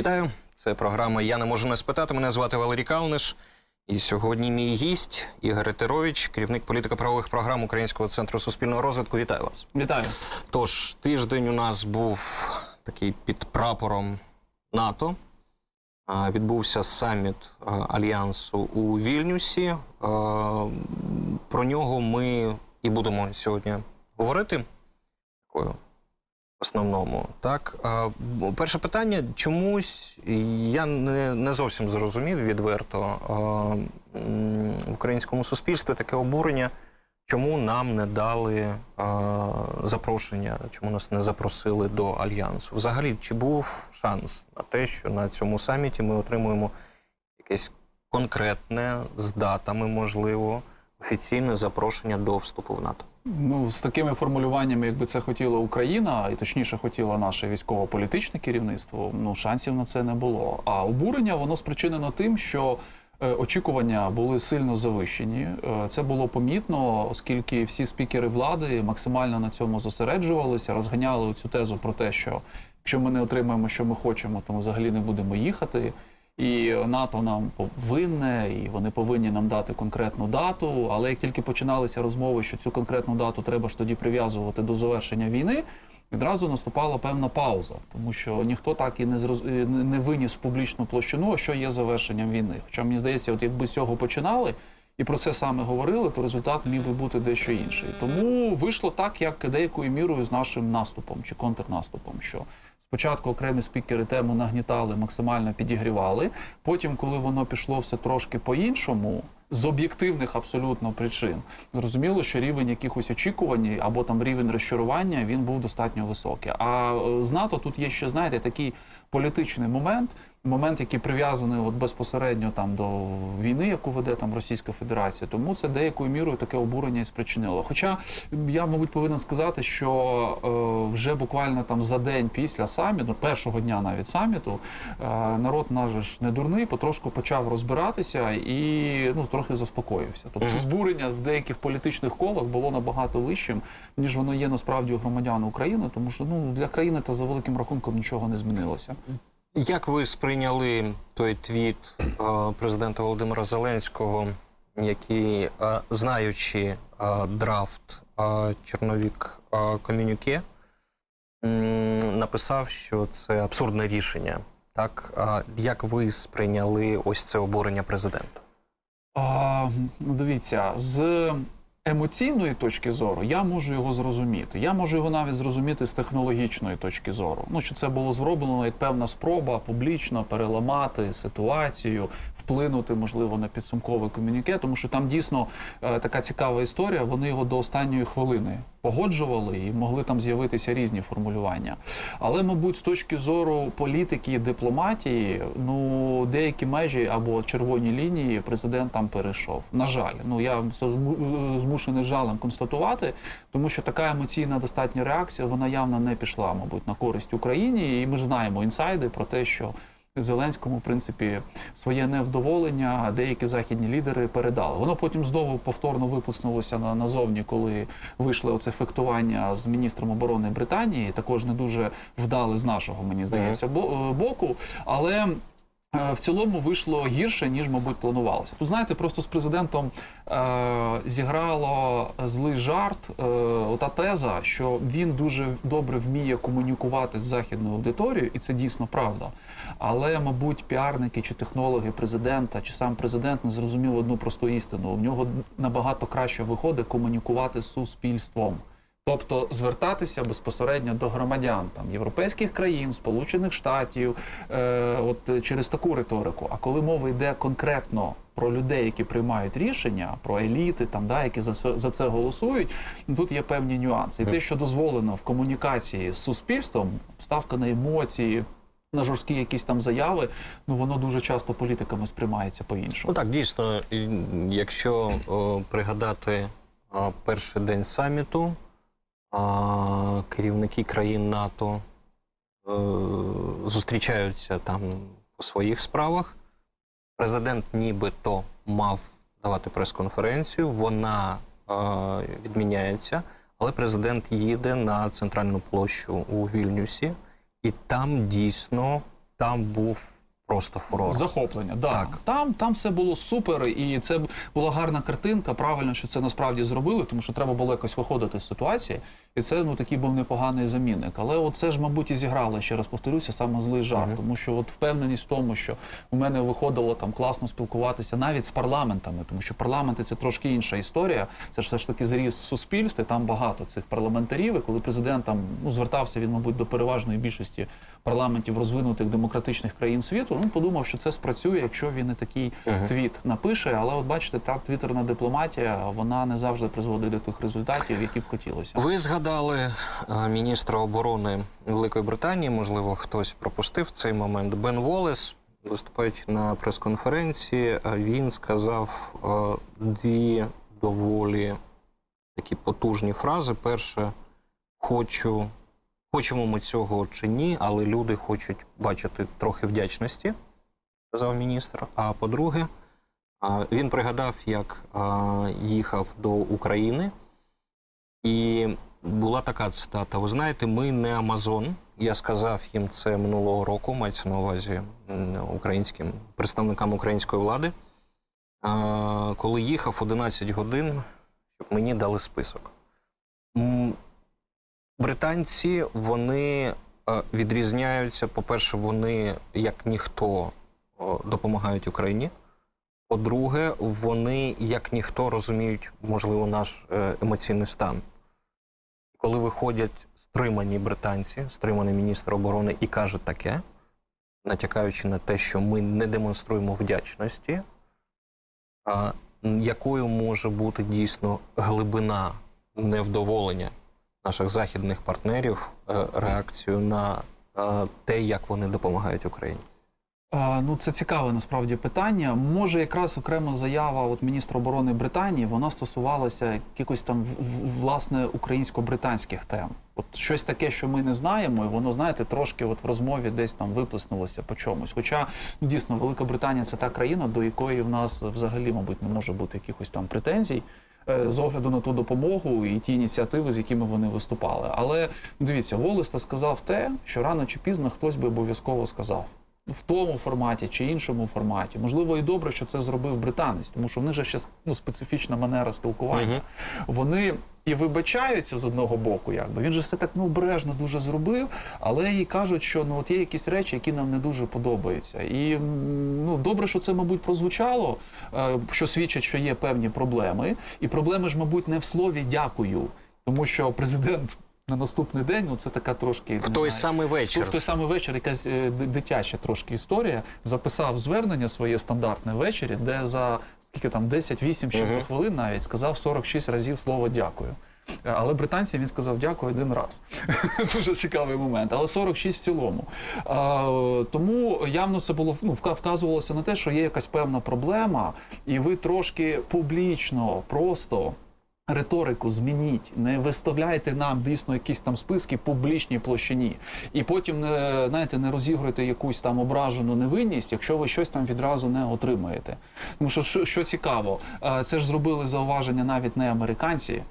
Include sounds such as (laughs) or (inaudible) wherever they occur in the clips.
Вітаю, це програма Я не можу не спитати. Мене звати Валерій Калниш. І сьогодні мій гість Ігор Етерович, керівник політико-правових програм Українського центру суспільного розвитку. Вітаю вас. Вітаю. Тож тиждень у нас був такий під прапором НАТО. Відбувся саміт альянсу у Вільнюсі. Про нього ми і будемо сьогодні говорити. Такою основному. Так, перше питання чомусь я не, не зовсім зрозумів відверто в українському суспільстві таке обурення, чому нам не дали запрошення, чому нас не запросили до альянсу. Взагалі, чи був шанс на те, що на цьому саміті ми отримуємо якесь конкретне з датами, можливо, офіційне запрошення до вступу в НАТО? Ну, з такими формулюваннями, якби це хотіла Україна, і точніше хотіло наше військово-політичне керівництво, ну шансів на це не було. А обурення воно спричинено тим, що е, очікування були сильно завищені. Е, Це було помітно, оскільки всі спікери влади максимально на цьому зосереджувалися, розганяли цю тезу про те, що якщо ми не отримаємо, що ми хочемо, то ми взагалі не будемо їхати. І НАТО нам повинне, і вони повинні нам дати конкретну дату. Але як тільки починалися розмови, що цю конкретну дату треба ж тоді прив'язувати до завершення війни, відразу наступала певна пауза, тому що ніхто так і не зроз... не виніс в публічну площину, що є завершенням війни. Хоча мені здається, от якби з цього починали. І про це саме говорили, то результат міг би бути дещо інший. Тому вийшло так, як деякою мірою з нашим наступом чи контрнаступом. Що спочатку окремі спікери тему нагнітали, максимально підігрівали. Потім, коли воно пішло все трошки по-іншому, з об'єктивних абсолютно причин, зрозуміло, що рівень якихось очікувань або там рівень розчарування він був достатньо високий. А е, з НАТО тут є ще, знаєте, такий політичний момент, момент, який прив'язаний от безпосередньо там до війни, яку веде там Російська Федерація. Тому це деякою мірою таке обурення і спричинило. Хоча я, мабуть, повинен сказати, що е, вже буквально там за день після саміту, першого дня навіть саміту, е, народ наш ж не дурний, потрошку почав розбиратися і ну трохи заспокоївся. Тобто збурення в деяких політичних колах було набагато вищим, ніж воно є насправді у громадян України, тому що ну для країни та за великим рахунком нічого не змінилося. Як ви сприйняли той твіт е, президента Володимира Зеленського, який, е, знаючи е, драфт Чорновік е, написав, що це абсурдне рішення. Так, як ви сприйняли ось це обурення президента? А, ну, дивіться, з емоційної точки зору я можу його зрозуміти. Я можу його навіть зрозуміти з технологічної точки зору. Ну що це було зроблено як певна спроба публічно переламати ситуацію, вплинути, можливо, на підсумкове комюніке, тому що там дійсно е, така цікава історія. Вони його до останньої хвилини погоджували і могли там з'явитися різні формулювання. Але, мабуть, з точки зору політики і дипломатії, ну деякі межі або червоні лінії президент там перейшов. На жаль, ну я це змушений жалем констатувати, тому що така емоційна достатня реакція вона явно не пішла, мабуть, на користь Україні. І ми ж знаємо інсайди про те, що. Зеленському, в принципі, своє невдоволення деякі західні лідери передали. Воно потім знову повторно виплеснулося на назовні, коли вийшло оце фехтування з міністром оборони Британії. Також не дуже вдали з нашого, мені здається, е, боку. Але в цілому вийшло гірше, ніж, мабуть, планувалося. Тут знаєте, просто з президентом е, зіграло злий жарт. Е, ота теза, що він дуже добре вміє комунікувати з західною аудиторією, і це дійсно правда. Але, мабуть, піарники чи технологи президента, чи сам президент не зрозумів одну просту істину. В нього набагато краще виходить комунікувати з суспільством. Тобто звертатися безпосередньо до громадян там європейських країн, Сполучених Штатів, е, от через таку риторику. А коли мова йде конкретно про людей, які приймають рішення, про еліти, там да, які за це за це голосують, ну, тут є певні нюанси. І те, що дозволено в комунікації з суспільством, ставка на емоції. На жорсткі якісь там заяви, ну воно дуже часто політиками сприймається по-іншому. Ну так, дійсно, якщо о, пригадати а, перший день саміту, а, керівники країн НАТО е, зустрічаються там по своїх справах. Президент нібито мав давати прес-конференцію, вона е, відміняється, але президент їде на центральну площу у Вільнюсі, і там дійсно там був просто фурор. Захоплення, да. Так. Там, там все було супер, і це була гарна картинка. Правильно, що це насправді зробили, тому що треба було якось виходити з ситуації. І це ну такий був непоганий замінник. Але от це ж, мабуть, і зіграло, ще раз повторюся, саме злий жарт. Тому що от впевненість в тому, що у мене виходило там класно спілкуватися навіть з парламентами, тому що парламенти це трошки інша історія. Це ж все ж таки зріз в суспільстві, там багато цих парламентарів. І коли президент там ну звертався він, мабуть, до переважної більшості парламентів розвинутих демократичних країн світу, ну подумав, що це спрацює, якщо він і такий твіт напише. Але от бачите, та твіттерна дипломатія вона не завжди призводить до тих результатів, які б хотілося. Ви згадали е, міністра оборони Великої Британії, можливо, хтось пропустив цей момент. Бен Волес, виступаючи на прес-конференції, е, він сказав е, дві доволі такі потужні фрази. Перше, хочу, хочемо ми цього чи ні, але люди хочуть бачити трохи вдячності, сказав міністр. А по-друге, він пригадав, як їхав до України. І була така цитата: ви знаєте, ми не Амазон. Я сказав їм це минулого року, мається на увазі українським представникам української влади. А, коли їхав 11 годин, щоб мені дали список. Британці вони е, відрізняються. По-перше, вони як ніхто допомагають Україні. По-друге, вони як ніхто розуміють, можливо, наш е, емоційний стан. Коли виходять стримані британці, стриманий міністр оборони і каже таке, натякаючи на те, що ми не демонструємо вдячності, а, якою може бути дійсно глибина невдоволення наших західних партнерів е, реакцію на е, те, як вони допомагають Україні. Ну, це цікаве насправді питання. Може, якраз окрема заява от міністра оборони Британії вона стосувалася якихось там власне українсько-британських тем. От щось таке, що ми не знаємо, і воно знаєте, трошки от в розмові десь там виплеснулося по чомусь. Хоча ну, дійсно Велика Британія це та країна, до якої в нас взагалі, мабуть, не може бути якихось там претензій. е, З огляду на ту допомогу і ті ініціативи, з якими вони виступали. Але дивіться, Волеста сказав те, що рано чи пізно хтось би обов'язково сказав в тому форматі чи іншому форматі. Можливо, і добре, що це зробив британець, тому що в них же ще ну, специфічна манера спілкування. Вони і вибачаються з одного боку, якби він же все так ну обережно дуже зробив, але і кажуть, що ну от є якісь речі, які нам не дуже подобаються. І ну добре, що це, мабуть, прозвучало, е, що свідчить, що є певні проблеми. І проблеми ж, мабуть, не в слові дякую, тому що президент. На наступний день, ну це така трошки В той самий вечір. в той самий вечір якась е, дитяча трошки історія. Записав звернення своє стандартне ввечері, де за скільки там 10-8 чи Мгм. хвилин навіть сказав 46 разів слово дякую. Е, Але британці він сказав дякую один раз. (laughs) Дуже цікавий момент. Але 46 в цілому. А, тому явно це було ну, вказувалося на те, що є якась певна проблема, і ви трошки публічно просто. Риторику змініть, не виставляйте нам дійсно якісь там списки публічній площині, і потім не знаєте, не розігруйте якусь там ображену невинність, якщо ви щось там відразу не отримаєте. Тому що що, що цікаво, е, це ж зробили зауваження навіть не американці,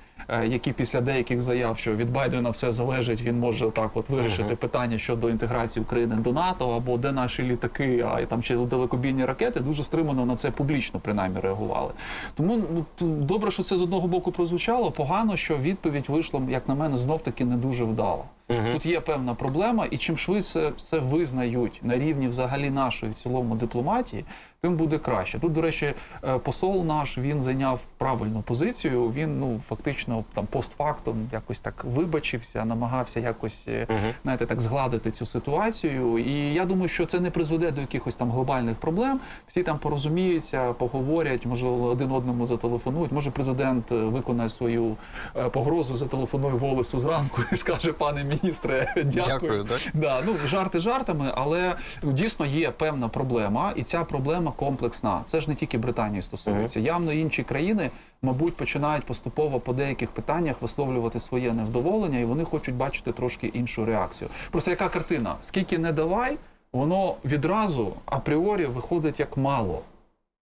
які після деяких заяв, що від Байдена все залежить, він може так от вирішити питання щодо інтеграції України до НАТО або де наші літаки, а і там чи далекобійні ракети, дуже стримано на це публічно принаймні реагували. Тому ну добре, що це з одного боку прозвучало. Погано, що відповідь вийшла, як на мене, знов таки не дуже вдала. Тут є певна проблема, і чим швидше це визнають на рівні взагалі нашої в цілому дипломатії, тим буде краще. Тут, до речі, е, посол наш він зайняв правильну позицію. Він ну фактично там постфактум якось так вибачився, намагався якось е, знаєте, так згладити цю ситуацію. І я думаю, що це не призведе до якихось там глобальних проблем. Всі там порозуміються, поговорять, може один одному зателефонують. Може, президент е, виконає свою погрозу, зателефонує Волесу зранку і скаже, пане міністре, (laughs) дякую. Дякую, так? Да, ну жарти жартами, але ну, дійсно є певна проблема, і ця проблема комплексна. Це ж не тільки Британії стосується. Явно інші країни, мабуть, починають поступово по деяких питаннях висловлювати своє невдоволення, і вони хочуть бачити трошки іншу реакцію. Просто яка картина? Скільки не давай, воно відразу апріорі виходить як мало.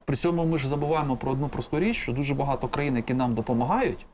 При цьому ми ж забуваємо про одну просту річ, що дуже багато країн, які нам допомагають,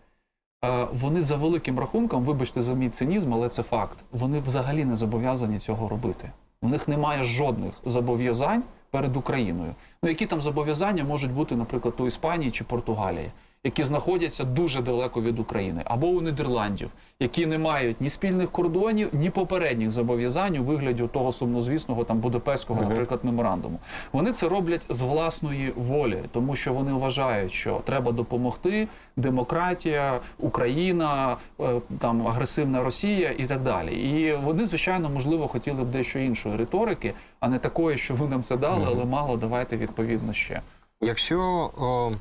вони за великим рахунком, вибачте за мій цинізм, але це факт. Вони взагалі не зобов'язані цього робити. У них немає жодних зобов'язань перед Україною. Ну які там зобов'язання можуть бути, наприклад, у Іспанії чи Португалії, які знаходяться дуже далеко від України, або у Нідерландів, які не мають ні спільних кордонів, ні попередніх зобов'язань у вигляді того сумнозвісного там Будапештського, наприклад, меморандуму. Вони це роблять з власної волі, тому що вони вважають, що треба допомогти демократія, Україна, е, там агресивна Росія і так далі. І вони, звичайно, можливо, хотіли б дещо іншої риторики, а не такої, що ви нам це дали, але мало давайте відповідно ще. Якщо о,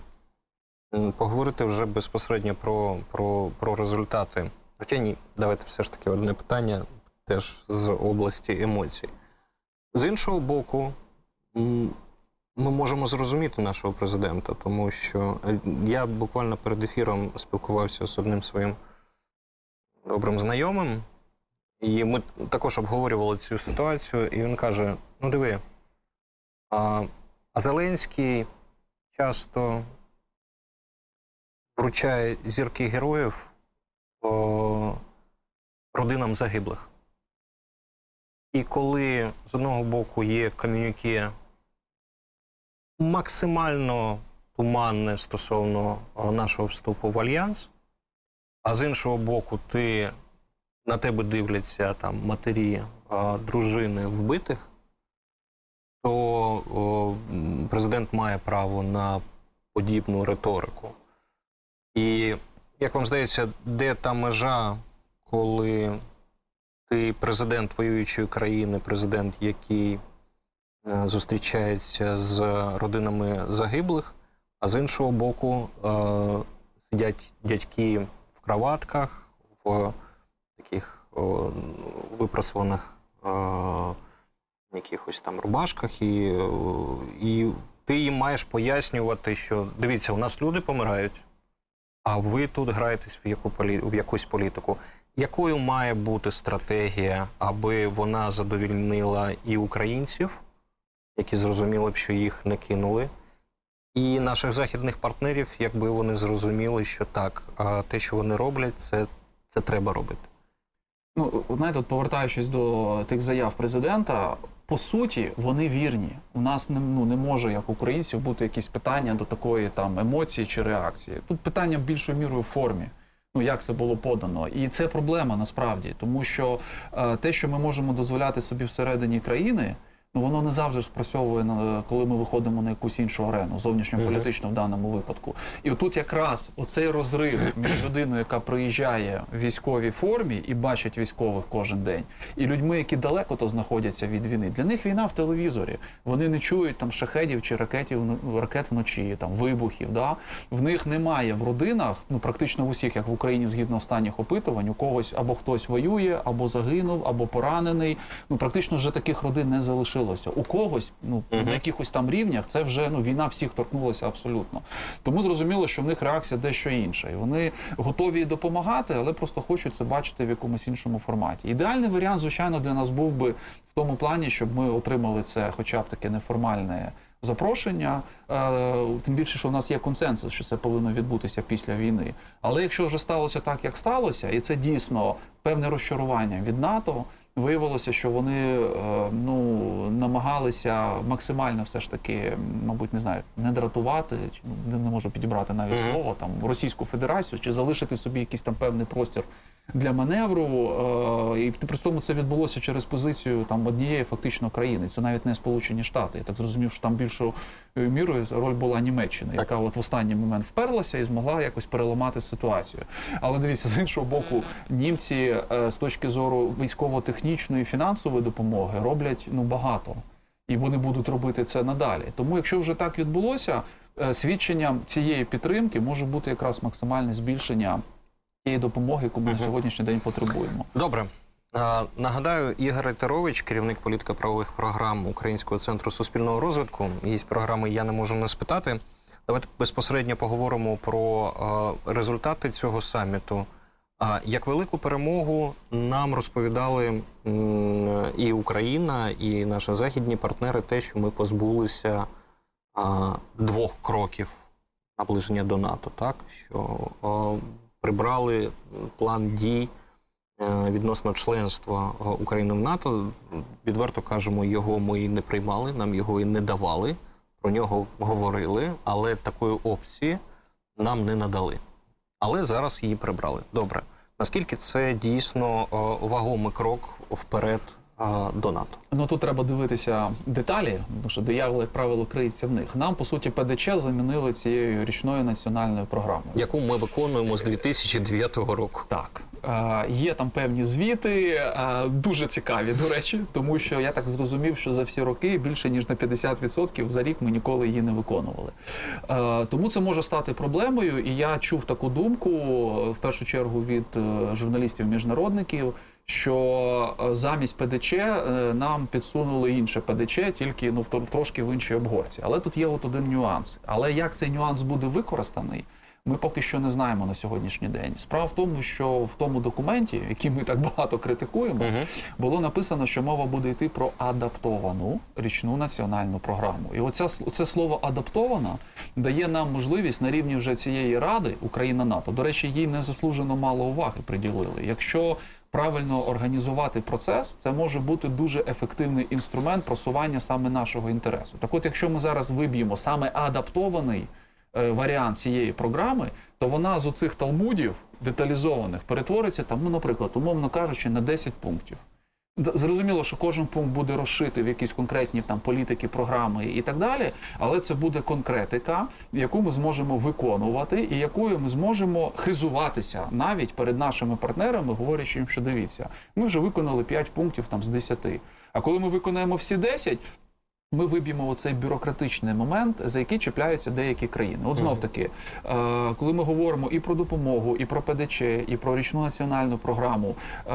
поговорити вже безпосередньо про, про, про результати, хоча ні, давайте все ж таки одне питання теж з області емоцій. З іншого боку, ми можемо зрозуміти нашого президента, тому що е, я буквально перед ефіром спілкувався з одним своїм добрим знайомим, і ми також обговорювали цю ситуацію, і він каже: ну диви, а, Зеленський часто вручає зірки героїв о, родинам загиблих. І коли з одного боку є ком'юніке максимально туманне стосовно нашого вступу в альянс, а з іншого боку, ти на тебе дивляться там матері, о, дружини вбитих, то о, президент має право на подібну риторику. І як вам здається, де та межа, коли ти президент воюючої країни, президент, який е, зустрічається з родинами загиблих, а з іншого боку е, сидять дядьки в кроватках, в таких випросуваних е, якихось там рубашках, і, і ти їм маєш пояснювати, що дивіться, у нас люди помирають, а ви тут граєтесь в яку полі... в якусь політику. Якою має бути стратегія, аби вона задовільнила і українців, які зрозуміли б, що їх не кинули, і наших західних партнерів, якби вони зрозуміли, що так, те, що вони роблять, це, це треба робити. Ну, знаєте, повертаючись до тих заяв президента, по суті, вони вірні. У нас не, ну, не може, як українців, бути якісь питання до такої там емоції чи реакції. Тут питання більшою мірою в формі. Ну, як це було подано, і це проблема насправді, тому що е, те, що ми можемо дозволяти собі всередині країни, ну воно не завжди спрацьовує коли ми виходимо на якусь іншу арену, зовнішньополітичну в даному випадку. І отут якраз оцей розрив між людиною, яка приїжджає в військовій формі і бачить військових кожен день, і людьми, які далеко то знаходяться від війни. Для них війна в телевізорі. Вони не чують там шахедів чи ракетів ну, ракет вночі, там вибухів. Да? В них немає в родинах, ну практично в усіх, як в Україні, згідно останніх опитувань, у когось або хтось воює, або загинув, або поранений. Ну практично вже таких родин не залишилося. У когось, ну на якихось там рівнях, це вже ну війна всіх торкнулася абсолютно. Тому зрозуміло, що в них реакція дещо інша. І вони готові допомагати, але просто хочуть це бачити в якомусь іншому форматі. Ідеальний варіант, звичайно, для нас був би в тому плані, щоб ми отримали це, хоча б таке неформальне. Запрошення, е, тим більше, що у нас є консенсус, що це повинно відбутися після війни. Але якщо вже сталося так, як сталося, і це дійсно певне розчарування від НАТО, виявилося, що вони е, ну намагалися максимально все ж таки, мабуть, не знаю, не дратувати, чи ну, не можу підібрати навіть Мгм. слово там Російську Федерацію, чи залишити собі якийсь там певний простір для маневру. Е, і при тому це відбулося через позицію там однієї фактично країни. Це навіть не Сполучені Штати. Я так зрозумів, що там більшою мірою роль була Німеччини, яка от в останній момент вперлася і змогла якось переламати ситуацію. Але дивіться, з іншого боку, німці е, з точки зору військово-технічної і фінансової допомоги роблять ну багато. І вони будуть робити це надалі. Тому, якщо вже так відбулося, е, свідченням цієї підтримки може бути якраз максимальне збільшення тієї допомоги, яку ми на сьогоднішній день потребуємо. Добре. Нагадаю, Ігор Рейтерович, керівник політико-правових програм Українського центру суспільного розвитку. Є програми Я не можу не спитати. Давайте безпосередньо поговоримо про результати цього саміту. Як велику перемогу нам розповідали і Україна, і наші західні партнери, те, що ми позбулися двох кроків наближення до НАТО, так що а, прибрали план дій е, відносно членства е, України в НАТО. Відверто кажемо, його ми і не приймали, нам його і не давали. Про нього говорили, але такої опції нам не надали. Але зараз її прибрали. Добре. Наскільки це дійсно е, вагомий крок вперед до НАТО? Ну тут треба дивитися деталі, тому що диявол, як правило, криється в них. Нам, по суті, ПДЧ замінили цією річною національною програмою. яку ми виконуємо з 2009 року. Так, е, є там певні звіти, е, дуже цікаві, до речі, тому що я так зрозумів, що за всі роки більше ніж на 50% за рік ми ніколи її не виконували. Е, тому це може стати проблемою, і я чув таку думку в першу чергу від журналістів-міжнародників. Що е, замість ПДЧ е, нам підсунули інше ПДЧ, тільки ну трошки в іншій обгорці. Але тут є от один нюанс. Але як цей нюанс буде використаний, ми поки що не знаємо на сьогоднішній день. Справа в тому, що в тому документі, який ми так багато критикуємо, було написано, що мова буде йти про адаптовану річну національну програму. І оця це слово адаптована дає нам можливість на рівні вже цієї ради Україна НАТО. До речі, їй незаслужено мало уваги приділили. Якщо правильно організувати процес, це може бути дуже ефективний інструмент просування саме нашого інтересу. Так, от, якщо ми зараз виб'ємо саме адаптований е, варіант цієї програми, то вона з оцих талмудів деталізованих перетвориться там, ну, наприклад, умовно кажучи, на 10 пунктів. Зрозуміло, що кожен пункт буде розшитий в якісь конкретні там політики, програми і так далі, але це буде конкретика, яку ми зможемо виконувати, і якою ми зможемо хизуватися навіть перед нашими партнерами, говорячи їм, що дивіться, ми вже виконали 5 пунктів там з 10. А коли ми виконаємо всі 10, ми виб'ємо оцей бюрократичний момент, за який чіпляються деякі країни. От знов таки, е, коли ми говоримо і про допомогу, і про ПДЧ, і про річну національну програму, е,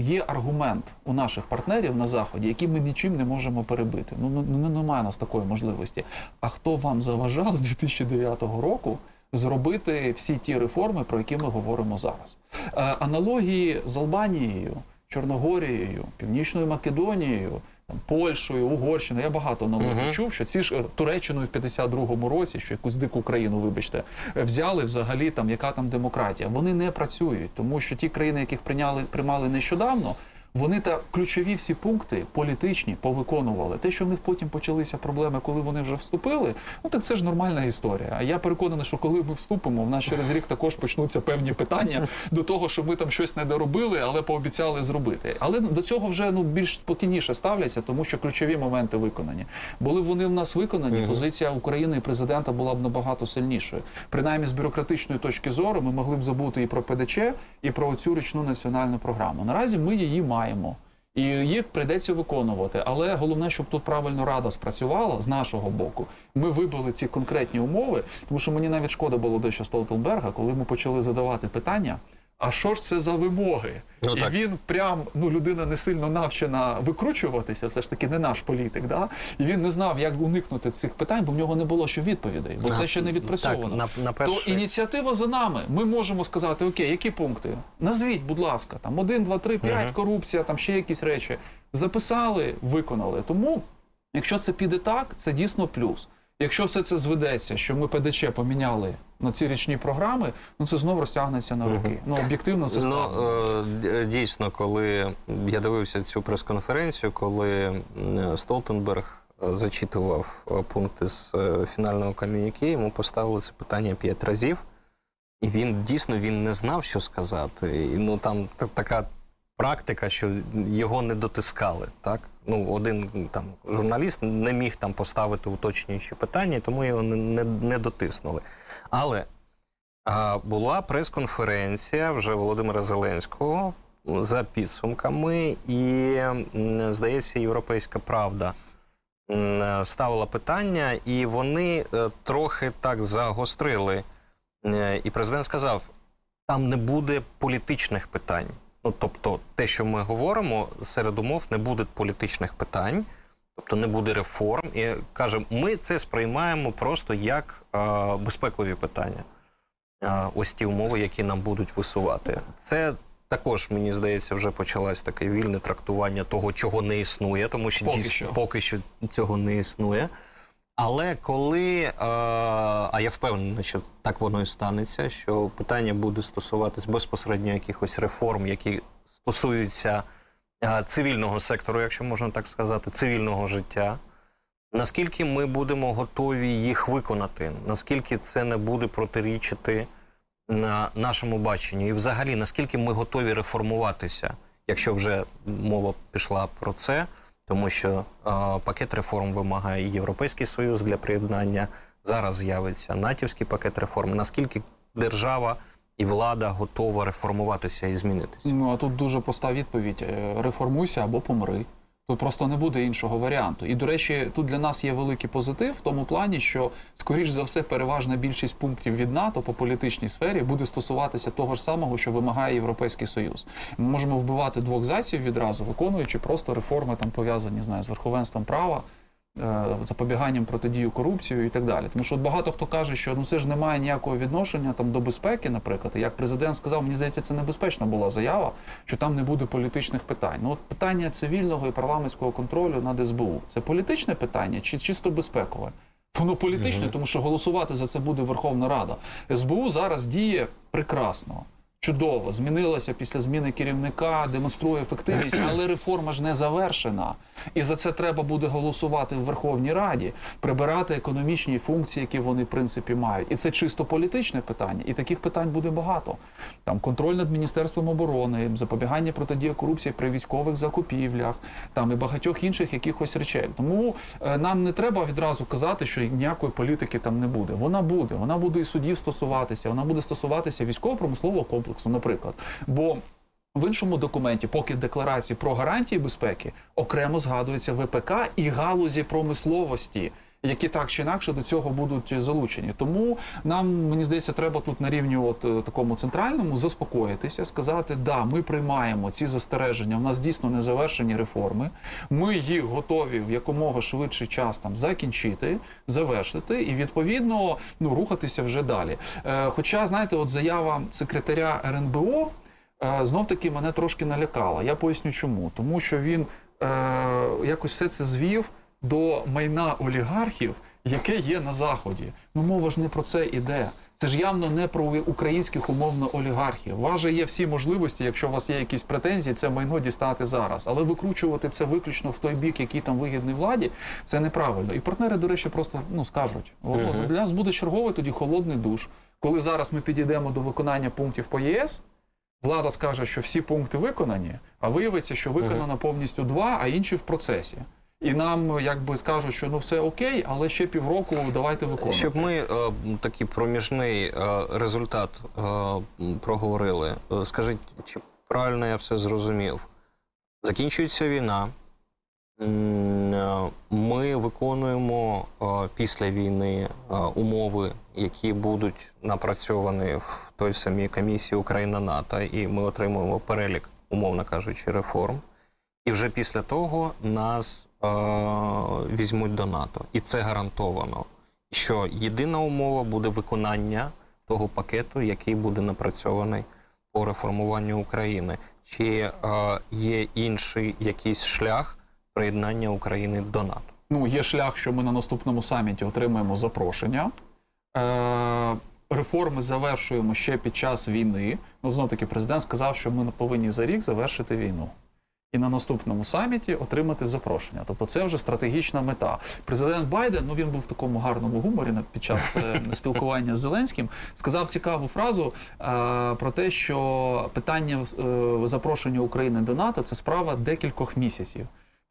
є аргумент у наших партнерів на заході, який ми нічим не можемо перебити. Ну ну, ну, немає у нас такої можливості. А хто вам заважав з 2009 року? Зробити всі ті реформи, про які ми говоримо зараз. Е, аналогії з Албанією, Чорногорією, Північною Македонією, Польщею, Угорщиною. Я багато аналогій Мгм. чув, що ці ж е, Туреччиною в 52-му році, що якусь дику країну, вибачте, е, взяли взагалі там, яка там демократія. Вони не працюють, тому що ті країни, яких прийняли приймали нещодавно. Вони та ключові всі пункти політичні повиконували. Те, що в них потім почалися проблеми, коли вони вже вступили, ну так це ж нормальна історія. А я переконаний, що коли ми вступимо, в нас через рік також почнуться певні питання до того, що ми там щось не доробили, але пообіцяли зробити. Але до цього вже ну більш спокійніше ставляться, тому що ключові моменти виконані. Були б вони в нас виконані, позиція України і президента була б набагато сильнішою. Принаймні, з бюрократичної точки зору, ми могли б забути і про ПДЧ, і про цю річну національну програму. Наразі ми її маємо. І її прийдеться виконувати, але головне, щоб тут правильно рада спрацювала з нашого боку. Ми вибили ці конкретні умови, тому що мені навіть шкода було дещо Столтенберга, коли ми почали задавати питання. А що ж це за вимоги? Ну, і так. він прям ну людина не сильно навчена викручуватися, все ж таки не наш політик. Да? І він не знав, як уникнути цих питань, бо в нього не було ще відповідей, бо це ще не відпрацьовано. Так, на, на То ініціатива за нами. Ми можемо сказати, окей, які пункти? Назвіть, будь ласка, там 1, 2, 3, 5, Мгм. корупція, там ще якісь речі. Записали, виконали. Тому, якщо це піде так, це дійсно плюс. Якщо все це зведеться, що ми ПДЧ поміняли на ці річні програми, ну це знов розтягнеться на роки. Ну об'єктивно це Ну, е, дійсно, коли я дивився цю прес-конференцію, коли Столтенберг е, зачитував е, пункти з фінального ком'юніке, йому поставили це питання п'ять разів, і він дійсно він не знав, що сказати. І, ну там така практика, що його не дотискали. Так? Ну, один там журналіст не міг там поставити уточнюючі питання, тому його не, не, не дотиснули. Але а, була прес-конференція вже Володимира Зеленського за підсумками, і, здається, Європейська Правда ставила питання, і вони е, трохи так загострили. Е, І президент сказав: там не буде політичних питань. Ну, тобто, те, що ми говоримо, серед умов не буде політичних питань, тобто не буде реформ. І каже, ми це сприймаємо просто як е, безпекові питання. Е, ось ті умови, які нам будуть висувати. Це також, мені здається, вже почалось таке вільне трактування того, чого не існує, тому що Поки дійсно що. поки що цього не існує. Але коли, е, а я впевнений, що так воно і станеться, що питання буде стосуватись безпосередньо якихось реформ, які стосуються е, цивільного сектору, якщо можна так сказати, цивільного життя. Наскільки ми будемо готові їх виконати? Наскільки це не буде протирічити на нашому баченню? І взагалі, наскільки ми готові реформуватися, якщо вже мова пішла про це, тому що е, пакет реформ вимагає Європейський Союз для приєднання. Зараз з'явиться натівський пакет реформ. Наскільки держава і влада готова реформуватися і змінитися? Ну а тут дуже проста відповідь: Е, реформуйся або помри. Тут просто не буде іншого варіанту. І до речі, тут для нас є великий позитив в тому плані, що скоріш за все переважна більшість пунктів від НАТО по політичній сфері буде стосуватися того ж самого, що вимагає Європейський Союз. Ми можемо вбивати двох зайців відразу, виконуючи просто реформи там пов'язані знаю, з верховенством права. Е, Запобіганням протидію корупцію і так далі, тому що от багато хто каже, що ну це ж не має ніякого відношення там до безпеки, наприклад. І як президент сказав, мені здається, це небезпечна була заява, що там не буде політичних питань. Ну от питання цивільного і парламентського контролю над СБУ це політичне питання чи чисто безпекове? Воно політичне, тому що голосувати за це буде Верховна Рада. СБУ зараз діє прекрасно. Чудово, змінилася після зміни керівника, демонструє ефективність, але реформа ж не завершена. І за це треба буде голосувати в Верховній Раді, прибирати економічні функції, які вони в принципі мають. І це чисто політичне питання. І таких питань буде багато. Там контроль над міністерством оборони, запобігання протидії корупції при військових закупівлях, там і багатьох інших якихось речей. Тому е, нам не треба відразу казати, що ніякої політики там не буде. Вона буде. Вона буде і судів стосуватися, вона буде стосуватися військово-промислового комплексу, наприклад. Бо в іншому документі, поки декларації про гарантії безпеки, окремо згадується ВПК і галузі промисловості. Які так чи інакше до цього будуть залучені, тому нам мені здається, треба тут на рівні, от е, такому центральному, заспокоїтися, сказати, да, ми приймаємо ці застереження. У нас дійсно не завершені реформи. Ми їх готові в якомога швидший час там закінчити, завершити і відповідно ну рухатися вже далі. Е, хоча, знаєте, от заява секретаря РНБО е, знов таки мене трошки налякала. Я поясню, чому тому, що він е, якось все це звів до майна олігархів, яке є на заході. Ну мова ж не про це іде. Це ж явно не про українських умовно олігархів. У вас же є всі можливості, якщо у вас є якісь претензії, це майно дістати зараз. Але викручувати це виключно в той бік, який там вигідний владі, це неправильно. І партнери, до речі, просто ну скажуть: о, для нас буде черговий тоді холодний душ. Коли зараз ми підійдемо до виконання пунктів по ЄС, влада скаже, що всі пункти виконані, а виявиться, що виконано повністю два, а інші в процесі. І нам якби скажуть, що ну все окей, але ще півроку давайте виконувати. Щоб ми е, такий проміжний е, результат е, проговорили. Е, Скажіть, чи правильно я все зрозумів? Закінчується війна. Е, Ми виконуємо е, після війни умови, які будуть напрацьовані в той самій комісії Україна НАТО, і ми отримуємо перелік, умовно кажучи, реформ. І вже після того нас візьмуть до НАТО. І це гарантовано. Що єдина умова буде виконання того пакету, який буде напрацьований по реформуванню України. Чи е, є інший якийсь шлях приєднання України до НАТО? Ну, є шлях, що ми на наступному саміті отримаємо запрошення. Е, реформи завершуємо ще під час війни. Ну, знов таки, президент сказав, що ми повинні за рік завершити війну. І на наступному саміті отримати запрошення. Тобто це вже стратегічна мета. Президент Байден, ну він був в такому гарному гуморі під час е, (laughs) спілкування з Зеленським, сказав цікаву фразу е, про те, що питання е, запрошення України до НАТО це справа декількох місяців.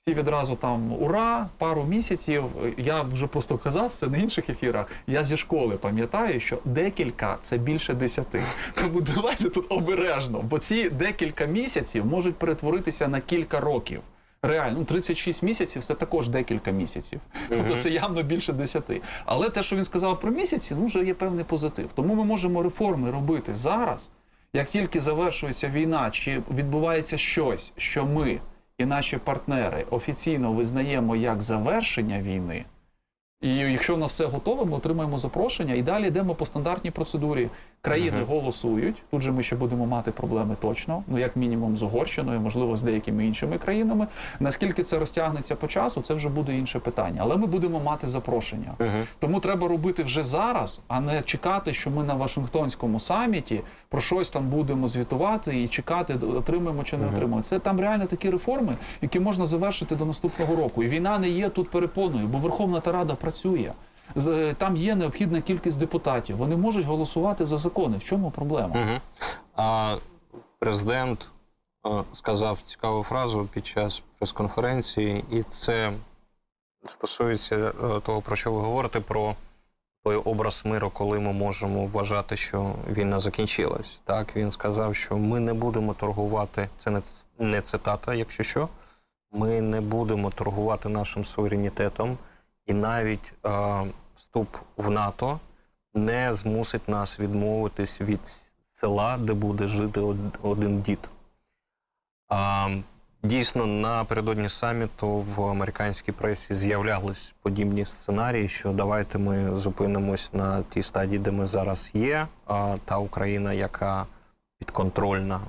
Всі відразу там ура, пару місяців. Я вже просто казав це на інших ефірах. Я зі школи пам'ятаю, що декілька це більше десяти. Тому давайте тут обережно, бо ці декілька місяців можуть перетворитися на кілька років. Реально, ну 36 місяців це також декілька місяців. Тобто це явно більше десяти. Але те, що він сказав про місяці, ну вже є певний позитив. Тому ми можемо реформи робити зараз. Як тільки завершується війна, чи відбувається щось, що ми і наші партнери офіційно визнаємо як завершення війни. І якщо в нас все готове, ми отримаємо запрошення і далі йдемо по стандартній процедурі. Країни голосують. Тут же ми ще будемо мати проблеми точно. Ну як мінімум з Угорщиною, можливо, з деякими іншими країнами. Наскільки це розтягнеться по часу, це вже буде інше питання. Але ми будемо мати запрошення. Тому треба робити вже зараз, а не чекати, що ми на Вашингтонському саміті про щось там будемо звітувати і чекати, отримаємо чи не отримаємо. Це там реально такі реформи, які можна завершити до наступного року. І війна не є тут перепоною, бо Верховна та Рада працює. З- Там є необхідна кількість депутатів. Вони можуть голосувати за закони. В чому проблема? Угу. А президент е, сказав цікаву фразу під час прес-конференції, і це стосується е, того, про що ви говорите, про той образ миру, коли ми можемо вважати, що війна закінчилась. Так він сказав, що ми не будемо торгувати. Це не, не цитата, якщо що. Ми не будемо торгувати нашим суверенітетом, і навіть е, вступ в НАТО не змусить нас відмовитись від села, де буде жити один дід. А, дійсно, напередодні саміту в американській пресі з'являлись подібні сценарії, що давайте ми зупинимось на тій стадії, де ми зараз є. А та Україна, яка підконтрольна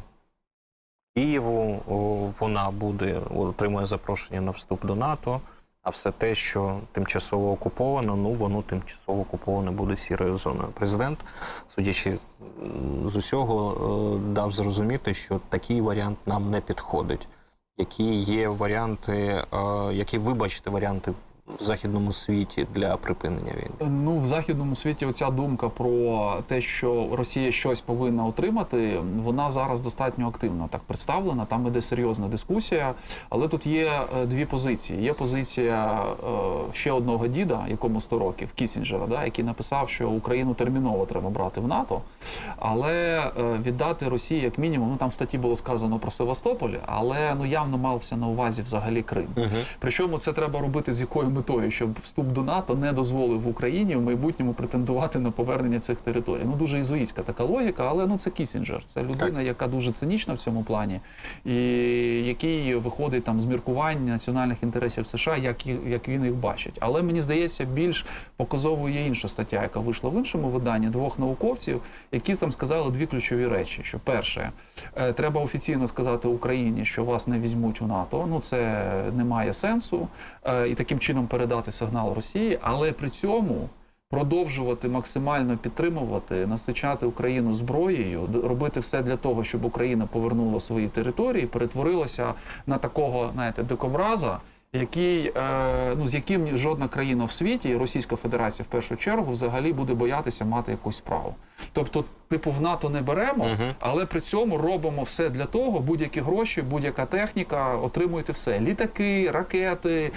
Києву, вона буде отримує запрошення на вступ до НАТО. А все те, що тимчасово окуповано, ну воно тимчасово окуповане буде сірою зоною. Президент, судячи з усього, е, дав зрозуміти, що такий варіант нам не підходить. Які є варіанти, е, які, вибачте, варіанти в західному світі для припинення війни? Ну, в західному світі оця думка про те, що Росія щось повинна отримати, вона зараз достатньо активно так представлена. Там іде серйозна дискусія. Але тут є е, дві позиції. Є позиція е, ще одного діда, якому 100 років, Кісінджера, да, який написав, що Україну терміново треба брати в НАТО, але е, віддати Росії як мінімум. Ну там в статті було сказано про Севастополь, але ну явно мався на увазі взагалі Крим. Причому це треба робити з якою метою, щоб вступ до НАТО не дозволив Україні в майбутньому претендувати на повернення цих територій. Ну дуже ізуїстська така логіка, але ну це Кісінджер. Це людина, яка дуже цинічна в цьому плані, і який виходить там з міркувань національних інтересів США, як як він їх бачить. Але мені здається, більш показовою є інша стаття, яка вийшла в іншому виданні двох науковців, які там сказали дві ключові речі: що перше, е, треба офіційно сказати Україні, що вас не візьмуть в НАТО. Ну це не має сенсу, е, і таким чином передати сигнал Росії, але при цьому. Продовжувати максимально підтримувати, насичати Україну зброєю, робити все для того, щоб Україна повернула свої території, перетворилася на такого, знаєте, дикобраза, який е, ну з яким жодна країна в світі, Російська Федерація в першу чергу, взагалі буде боятися мати якусь справу. Тобто, типу, в НАТО не беремо, але при цьому робимо все для того, будь-які гроші, будь-яка техніка, отримуєте все: літаки, ракети.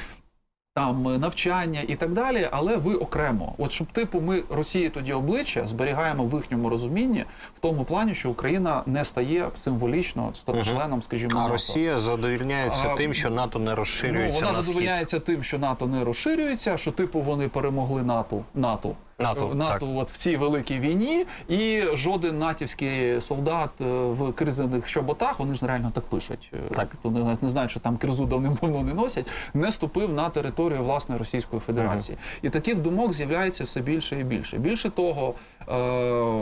Там е, навчання і так далі, але ви окремо. От щоб типу, ми Росії тоді обличчя зберігаємо в їхньому розумінні в тому плані, що Україна не стає символічно членом, скажімо, А НАТО. Росія задовільняється А, тим, що НАТО не Ну, розширюється вона на схід. тим, що НАТО не розширюється, що типу вони перемогли НАТО. НАТО. НАТО, НАТО от в цій великій війні, і жоден натівський солдат е, в кризаних щоботах, вони ж реально так пишуть. е, Так. Вони навіть не знають, що там кризу давним-давно не носять, не ступив на територію власне Російської Федерації. І таких думок з'являється все більше і більше. Більше того, е,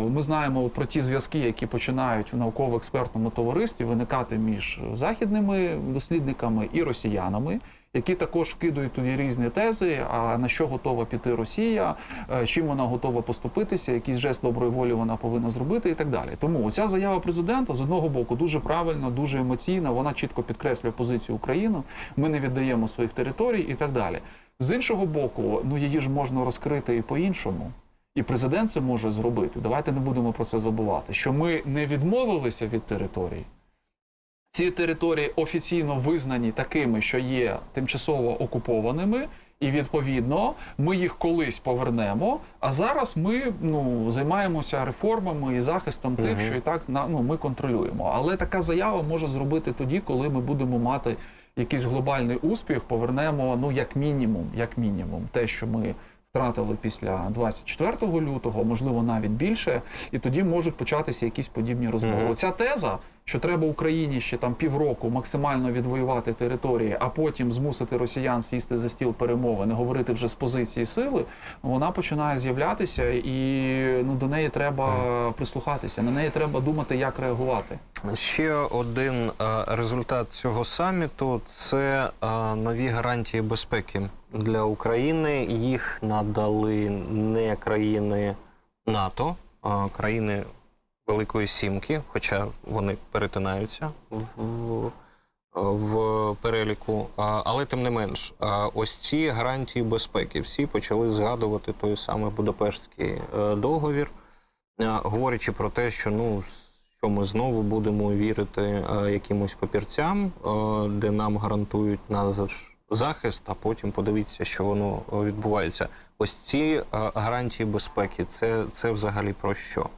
ми знаємо про ті зв'язки, які починають в науково-експертному товаристві виникати між західними дослідниками і росіянами. Які також вкидують туди різні тези, а на що готова піти Росія, е, чим вона готова поступитися, якийсь жест доброї волі вона повинна зробити, і так далі. Тому ця заява президента з одного боку дуже правильна, дуже емоційна. Вона чітко підкреслює позицію України. Ми не віддаємо своїх територій і так далі. З іншого боку, ну її ж можна розкрити і по-іншому. І президент це може зробити. Давайте не будемо про це забувати. Що ми не відмовилися від територій. Ці території офіційно визнані такими, що є тимчасово окупованими, і відповідно ми їх колись повернемо. А зараз ми ну займаємося реформами і захистом тих, що і так на ну ми контролюємо. Але така заява може зробити тоді, коли ми будемо мати якийсь глобальний успіх, повернемо ну як мінімум, як мінімум, те, що ми втратили після 24 лютого, можливо, навіть більше, і тоді можуть початися якісь подібні розмови. Мгм. Оця теза, що треба Україні ще там півроку максимально відвоювати території, а потім змусити росіян сісти за стіл перемовин, і говорити вже з позиції сили, вона починає з'являтися, і ну до неї треба прислухатися. На неї треба думати, як реагувати. Ще один е, результат цього саміту це е, нові гарантії безпеки для України. Їх надали не країни НАТО, а країни Великої Сімки, хоча вони перетинаються в, в переліку. Але тим не менш, ось ці гарантії безпеки всі почали згадувати той самий Будапештський е, договір, е, говорячи про те, що ну що ми знову будемо вірити е, якимось папірцям, де нам гарантують наш захист, а потім подивіться, що воно е, відбувається. Ось ці е, гарантії безпеки, це, це взагалі про що?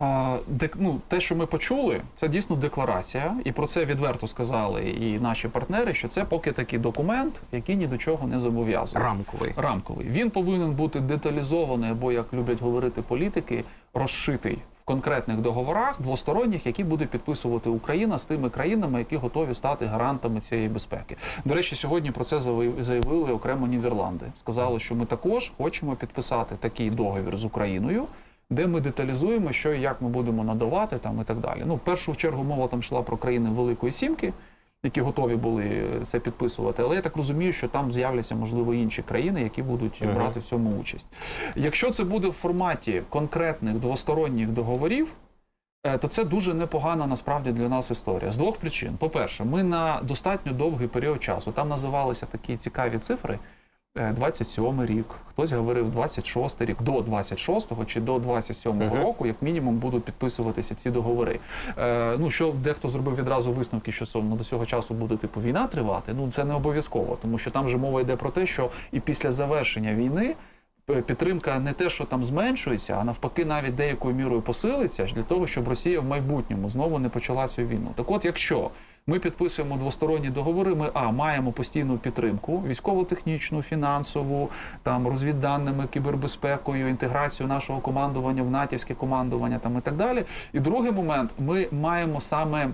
А, дек, ну, те, що ми почули, це дійсно декларація, і про це відверто сказали і наші партнери, що це поки такий документ, який ні до чого не зобов'язує. Рамковий. Рамковий. Він повинен бути деталізований, або як люблять говорити політики, розшитий в конкретних договорах двосторонніх, які буде підписувати Україна з тими країнами, які готові стати гарантами цієї безпеки. До речі, сьогодні про це заявили окремо Нідерланди. Сказали, що ми також хочемо підписати такий договір з Україною. Де ми деталізуємо, що і як ми будемо надавати там і так далі. Ну, в першу чергу мова там йшла про країни Великої Сімки, які готові були це підписувати. Але я так розумію, що там з'являться можливо інші країни, які будуть Мгм. брати в цьому участь. Якщо це буде в форматі конкретних двосторонніх договорів. е, То це дуже непогана насправді для нас історія з двох причин. По-перше, ми на достатньо довгий період часу там називалися такі цікаві цифри. Е, 27 рік, хтось говорив 26 рік, до 26-го чи до 27-го Мгм. року, як мінімум, будуть підписуватися ці договори. Е, ну що дехто зробив відразу висновки, що ну, до цього часу буде типу війна тривати. Ну це не обов'язково, тому що там же мова йде про те, що і після завершення війни. е, Підтримка не те, що там зменшується, а навпаки, навіть деякою мірою посилиться для того, щоб Росія в майбутньому знову не почала цю війну. Так, от, якщо ми підписуємо двосторонні договори, ми а маємо постійну підтримку військово-технічну, фінансову, там розвідданими, кібербезпекою, інтеграцію нашого командування в натівське командування там і так далі. І другий момент, ми маємо саме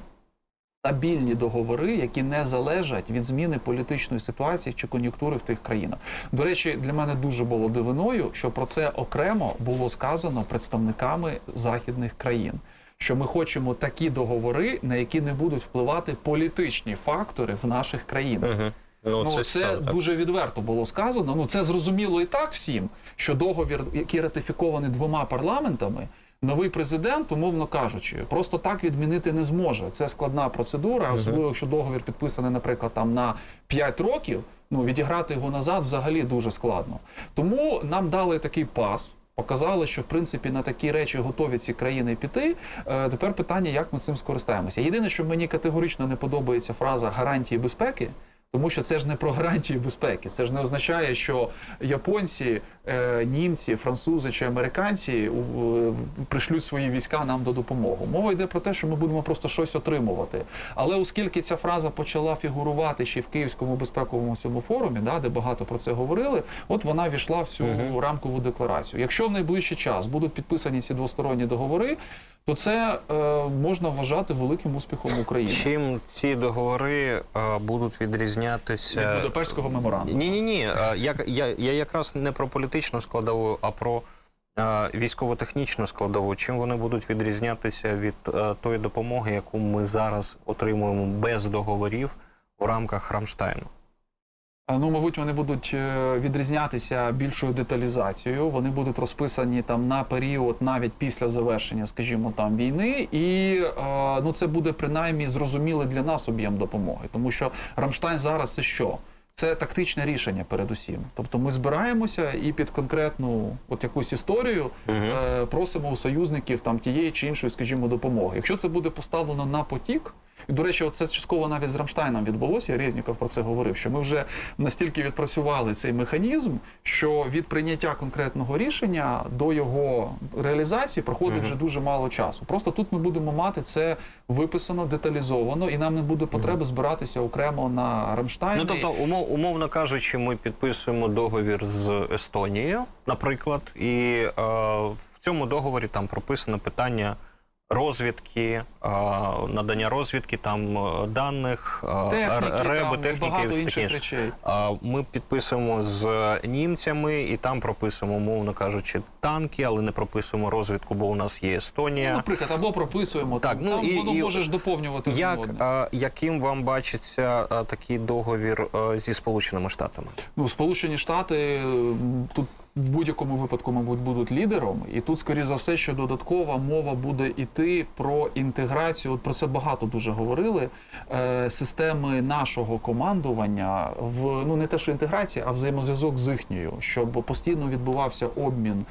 стабільні договори, які не залежать від зміни політичної ситуації чи кон'юнктури в тих країнах. До речі, для мене дуже було дивиною, що про це окремо було сказано представниками західних країн. Що ми хочемо такі договори, на які не будуть впливати політичні фактори в наших країнах. Угу. Ну, Ну, це, це, дуже відверто було сказано. Ну це зрозуміло і так всім, що договір, який ратифікований двома парламентами, новий президент, умовно кажучи, просто так відмінити не зможе. Це складна процедура, особливо якщо договір підписаний, наприклад, там на 5 років. Ну відіграти його назад взагалі дуже складно. Тому нам дали такий пас. Показали, що в принципі на такі речі готові ці країни піти. Е, тепер питання, як ми цим скористаємося. Єдине, що мені категорично не подобається фраза гарантії безпеки. Тому що це ж не про гарантії безпеки. Це ж не означає, що японці, е, німці, французи чи американці е, пришлють свої війська нам до допомоги. Мова йде про те, що ми будемо просто щось отримувати. Але оскільки ця фраза почала фігурувати ще в Київському безпековому цьому форумі, да, де багато про це говорили, от вона війшла в цю Мгм. рамкову декларацію. Якщо в найближчий час будуть підписані ці двосторонні договори, то це е, можна вважати великим успіхом України. Чим ці договори е, будуть відрізнятися Від Будапештського меморандуму. Ні, ні, ні. Я, я, я якраз не про політичну складову, а про військово-технічну складову. Чим вони будуть відрізнятися від тої допомоги, яку ми зараз отримуємо без договорів в рамках Рамштайну? Ну, мабуть, вони будуть е, відрізнятися більшою деталізацією. Вони будуть розписані там на період навіть після завершення, скажімо, там війни, і е, ну це буде принаймні зрозумілий для нас об'єм допомоги, тому що Рамштайн зараз це що? Це тактичне рішення передусім. Тобто ми збираємося і під конкретну от якусь історію е, просимо у союзників там тієї чи іншої, скажімо, допомоги. Якщо це буде поставлено на потік, І, до речі, це частково навіть з Рамштайном відбулося. Резніков про це говорив. Що ми вже настільки відпрацювали цей механізм, що від прийняття конкретного рішення до його реалізації проходить вже дуже мало часу. Просто тут ми будемо мати це виписано, деталізовано, і нам не буде потреби збиратися окремо на Рамштайні. Ну тобто, умов, умовно кажучи, ми підписуємо договір з Естонією, наприклад, і е, в цьому договорі там прописано питання. Розвідки, е, надання розвідки, там е, даних, е, техніки, реби, там, техніки і інших речей. Ми підписуємо з німцями і там прописуємо, умовно кажучи, танки, але не прописуємо розвідку, бо у нас є Естонія. Ну, наприклад, або прописуємо Так, там, ну, там і- воно і можеш доповнювати Як, а, яким вам бачиться а, такий договір а, зі Сполученими Штатами? Ну, Сполучені Штати тут в будь-якому випадку, мабуть, будуть лідером, і тут, скоріш за все, що додаткова мова буде йти про інтеграцію. От про це багато дуже говорили. Е, системи нашого командування в ну не те, що інтеграція, а взаємозв'язок з їхньою, щоб постійно відбувався обмін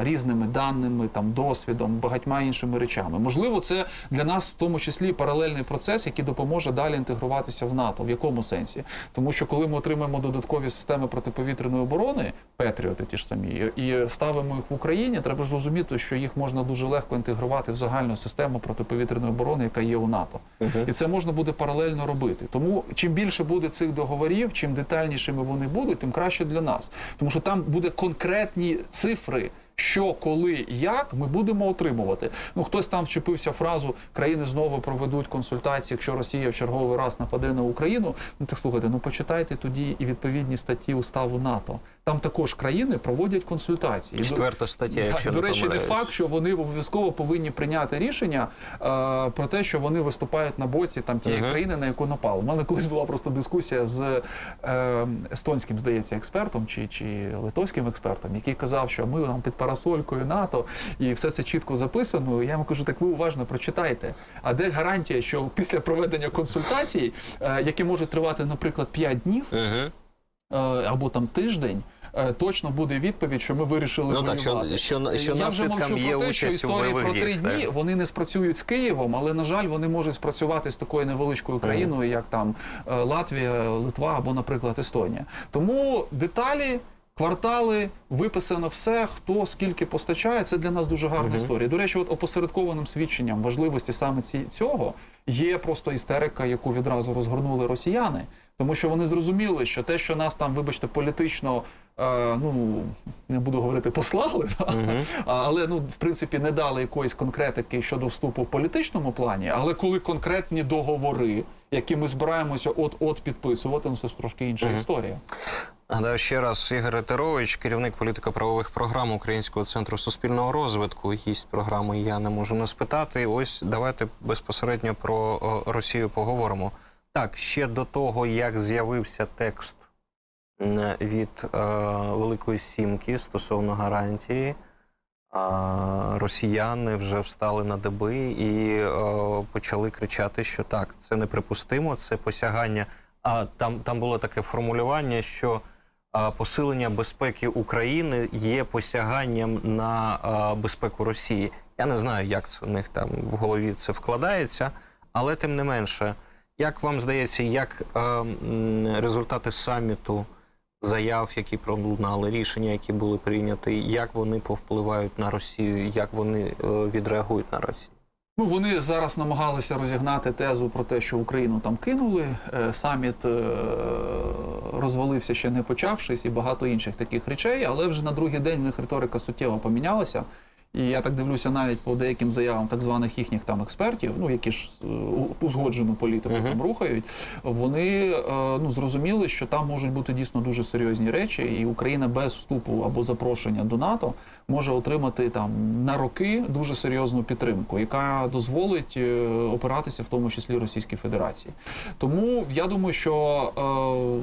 різними даними, там досвідом, багатьма іншими речами. Можливо, це для нас в тому числі паралельний процес, який допоможе далі інтегруватися в НАТО. В якому сенсі? Тому що коли ми отримаємо додаткові системи протиповітряної оборони, Петріоти ті ж самі, і ставимо їх в Україні, треба ж розуміти, що їх можна дуже легко інтегрувати в загальну систему протиповітряної оборони, яка є у НАТО. І це можна буде паралельно робити. Тому чим більше буде цих договорів, чим детальнішими вони будуть, тим краще для нас. Тому що там буде конкретні цифри. Що, коли, як ми будемо отримувати? Ну хтось там вчепився фразу країни знову проведуть консультації, якщо Росія в черговий раз нападе на Україну. Ну так слухайте, ну почитайте тоді і відповідні статті уставу НАТО. Там також країни проводять консультації. Четверта стаття, якщо до не речі, не факт, що вони обов'язково повинні прийняти рішення е, про те, що вони виступають на боці там тієї Мгм. країни, на яку напали. У мене колись була просто дискусія з е, естонським, здається, експертом чи, чи литовським експертом, який казав, що ми там під парасолькою НАТО і все це чітко записано. Я йому кажу, так ви уважно прочитайте. А де гарантія, що після проведення консультацій, е, які можуть тривати, наприклад, 5 днів е, або там тиждень. е, Точно буде відповідь, що ми вирішили Ну так, що, що, що Я вже мовчу є про те, що історії про три дні так. вони не спрацюють з Києвом, але на жаль, вони можуть спрацювати з такою невеличкою країною, як там Латвія, Литва або, наприклад, Естонія. Тому деталі. Квартали виписано все, хто скільки постачає. Це для нас дуже гарна історія. До речі, от опосередкованим свідченням важливості саме ці, цього є просто істерика, яку відразу розгорнули росіяни, тому що вони зрозуміли, що те, що нас там, вибачте, політично, е, ну не буду говорити, послали, да, а, але ну в принципі не дали якоїсь конкретики щодо вступу в політичному плані. Але коли конкретні договори, які ми збираємося от-от підписувати, ну це ж трошки інша історія. Нагадаю ще раз Ігор Ретерович, керівник політико-правових програм Українського центру суспільного розвитку. Гість програми я не можу не спитати. Ось давайте безпосередньо про Росію поговоримо. Так, ще до того, як з'явився текст від е, Великої Сімки стосовно гарантії, а, росіяни вже встали на деби і е, почали кричати, що так, це неприпустимо, це посягання. А там, там було таке формулювання, що посилення безпеки України є посяганням на безпеку Росії. Я не знаю, як це у них там в голові це вкладається, але тим не менше, як вам здається, як результати саміту, заяв, які пролунали, рішення, які були прийняті, як вони повпливають на Росію, як вони е, відреагують на Росію? Ну, вони зараз намагалися розігнати тезу про те, що Україну там кинули. Е, Саміт е, розвалився ще не почавшись, і багато інших таких речей. Але вже на другий день в них риторика суттєво помінялася. І я так дивлюся навіть по деяким заявам так званих їхніх там експертів, ну які ж е, узгоджену політику там рухають. Вони ну зрозуміли, що там можуть бути дійсно дуже серйозні речі, і Україна без вступу або запрошення до НАТО може отримати там на роки дуже серйозну підтримку, яка дозволить е, опиратися в тому числі Російській Федерації. Тому я думаю, що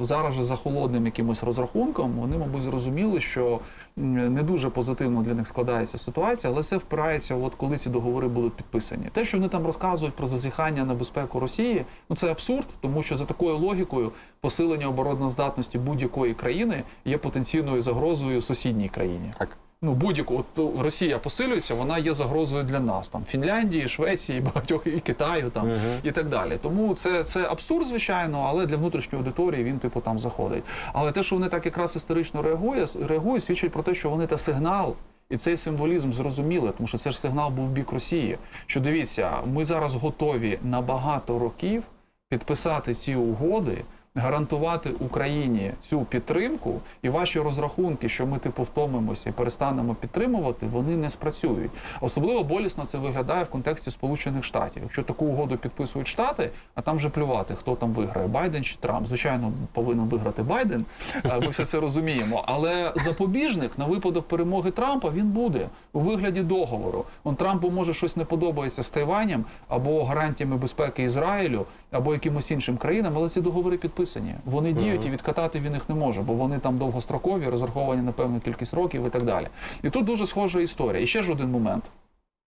е, зараз же за холодним якимось розрахунком вони, мабуть, зрозуміли, що не дуже позитивно для них складається ситуація, але це впирається, от коли ці договори будуть підписані. Те, що вони там розказують про зазіхання на безпеку Росії, ну це абсурд, тому що за такою логікою посилення обороноздатності будь-якої країни є потенційною загрозою сусідній країні. Так. Ну, будь-яку от Росія посилюється, вона є загрозою для нас, там Фінляндії, Швеції, (laughs) багатьох і Китаю, там Мгм. і так далі. Тому це, це абсурд, звичайно, але для внутрішньої аудиторії він типу там заходить. Але те, що вони так якраз історично реагують, реагують, свідчить про те, що вони та сигнал. І цей символізм зрозуміли, тому що це ж сигнал був в бік Росії. Що дивіться, ми зараз готові на багато років підписати ці угоди, гарантувати Україні цю підтримку, і ваші розрахунки, що ми типу втомимося і перестанемо підтримувати, вони не спрацюють. Особливо болісно це виглядає в контексті Сполучених Штатів. Якщо таку угоду підписують Штати, а там вже плювати, хто там виграє, Байден чи Трамп. Звичайно, повинен виграти Байден. е, Ми все це розуміємо. Але запобіжник на випадок перемоги Трампа він буде у вигляді договору. Он Трампу може щось не подобається з Тайванем або гарантіями безпеки Ізраїлю, або якимось іншим країнам, але ці договори підписані. Вони діють і відкатати він їх не може, бо вони там довгострокові, розраховані на певну кількість років і так далі. І тут дуже схожа історія. І ще ж один момент.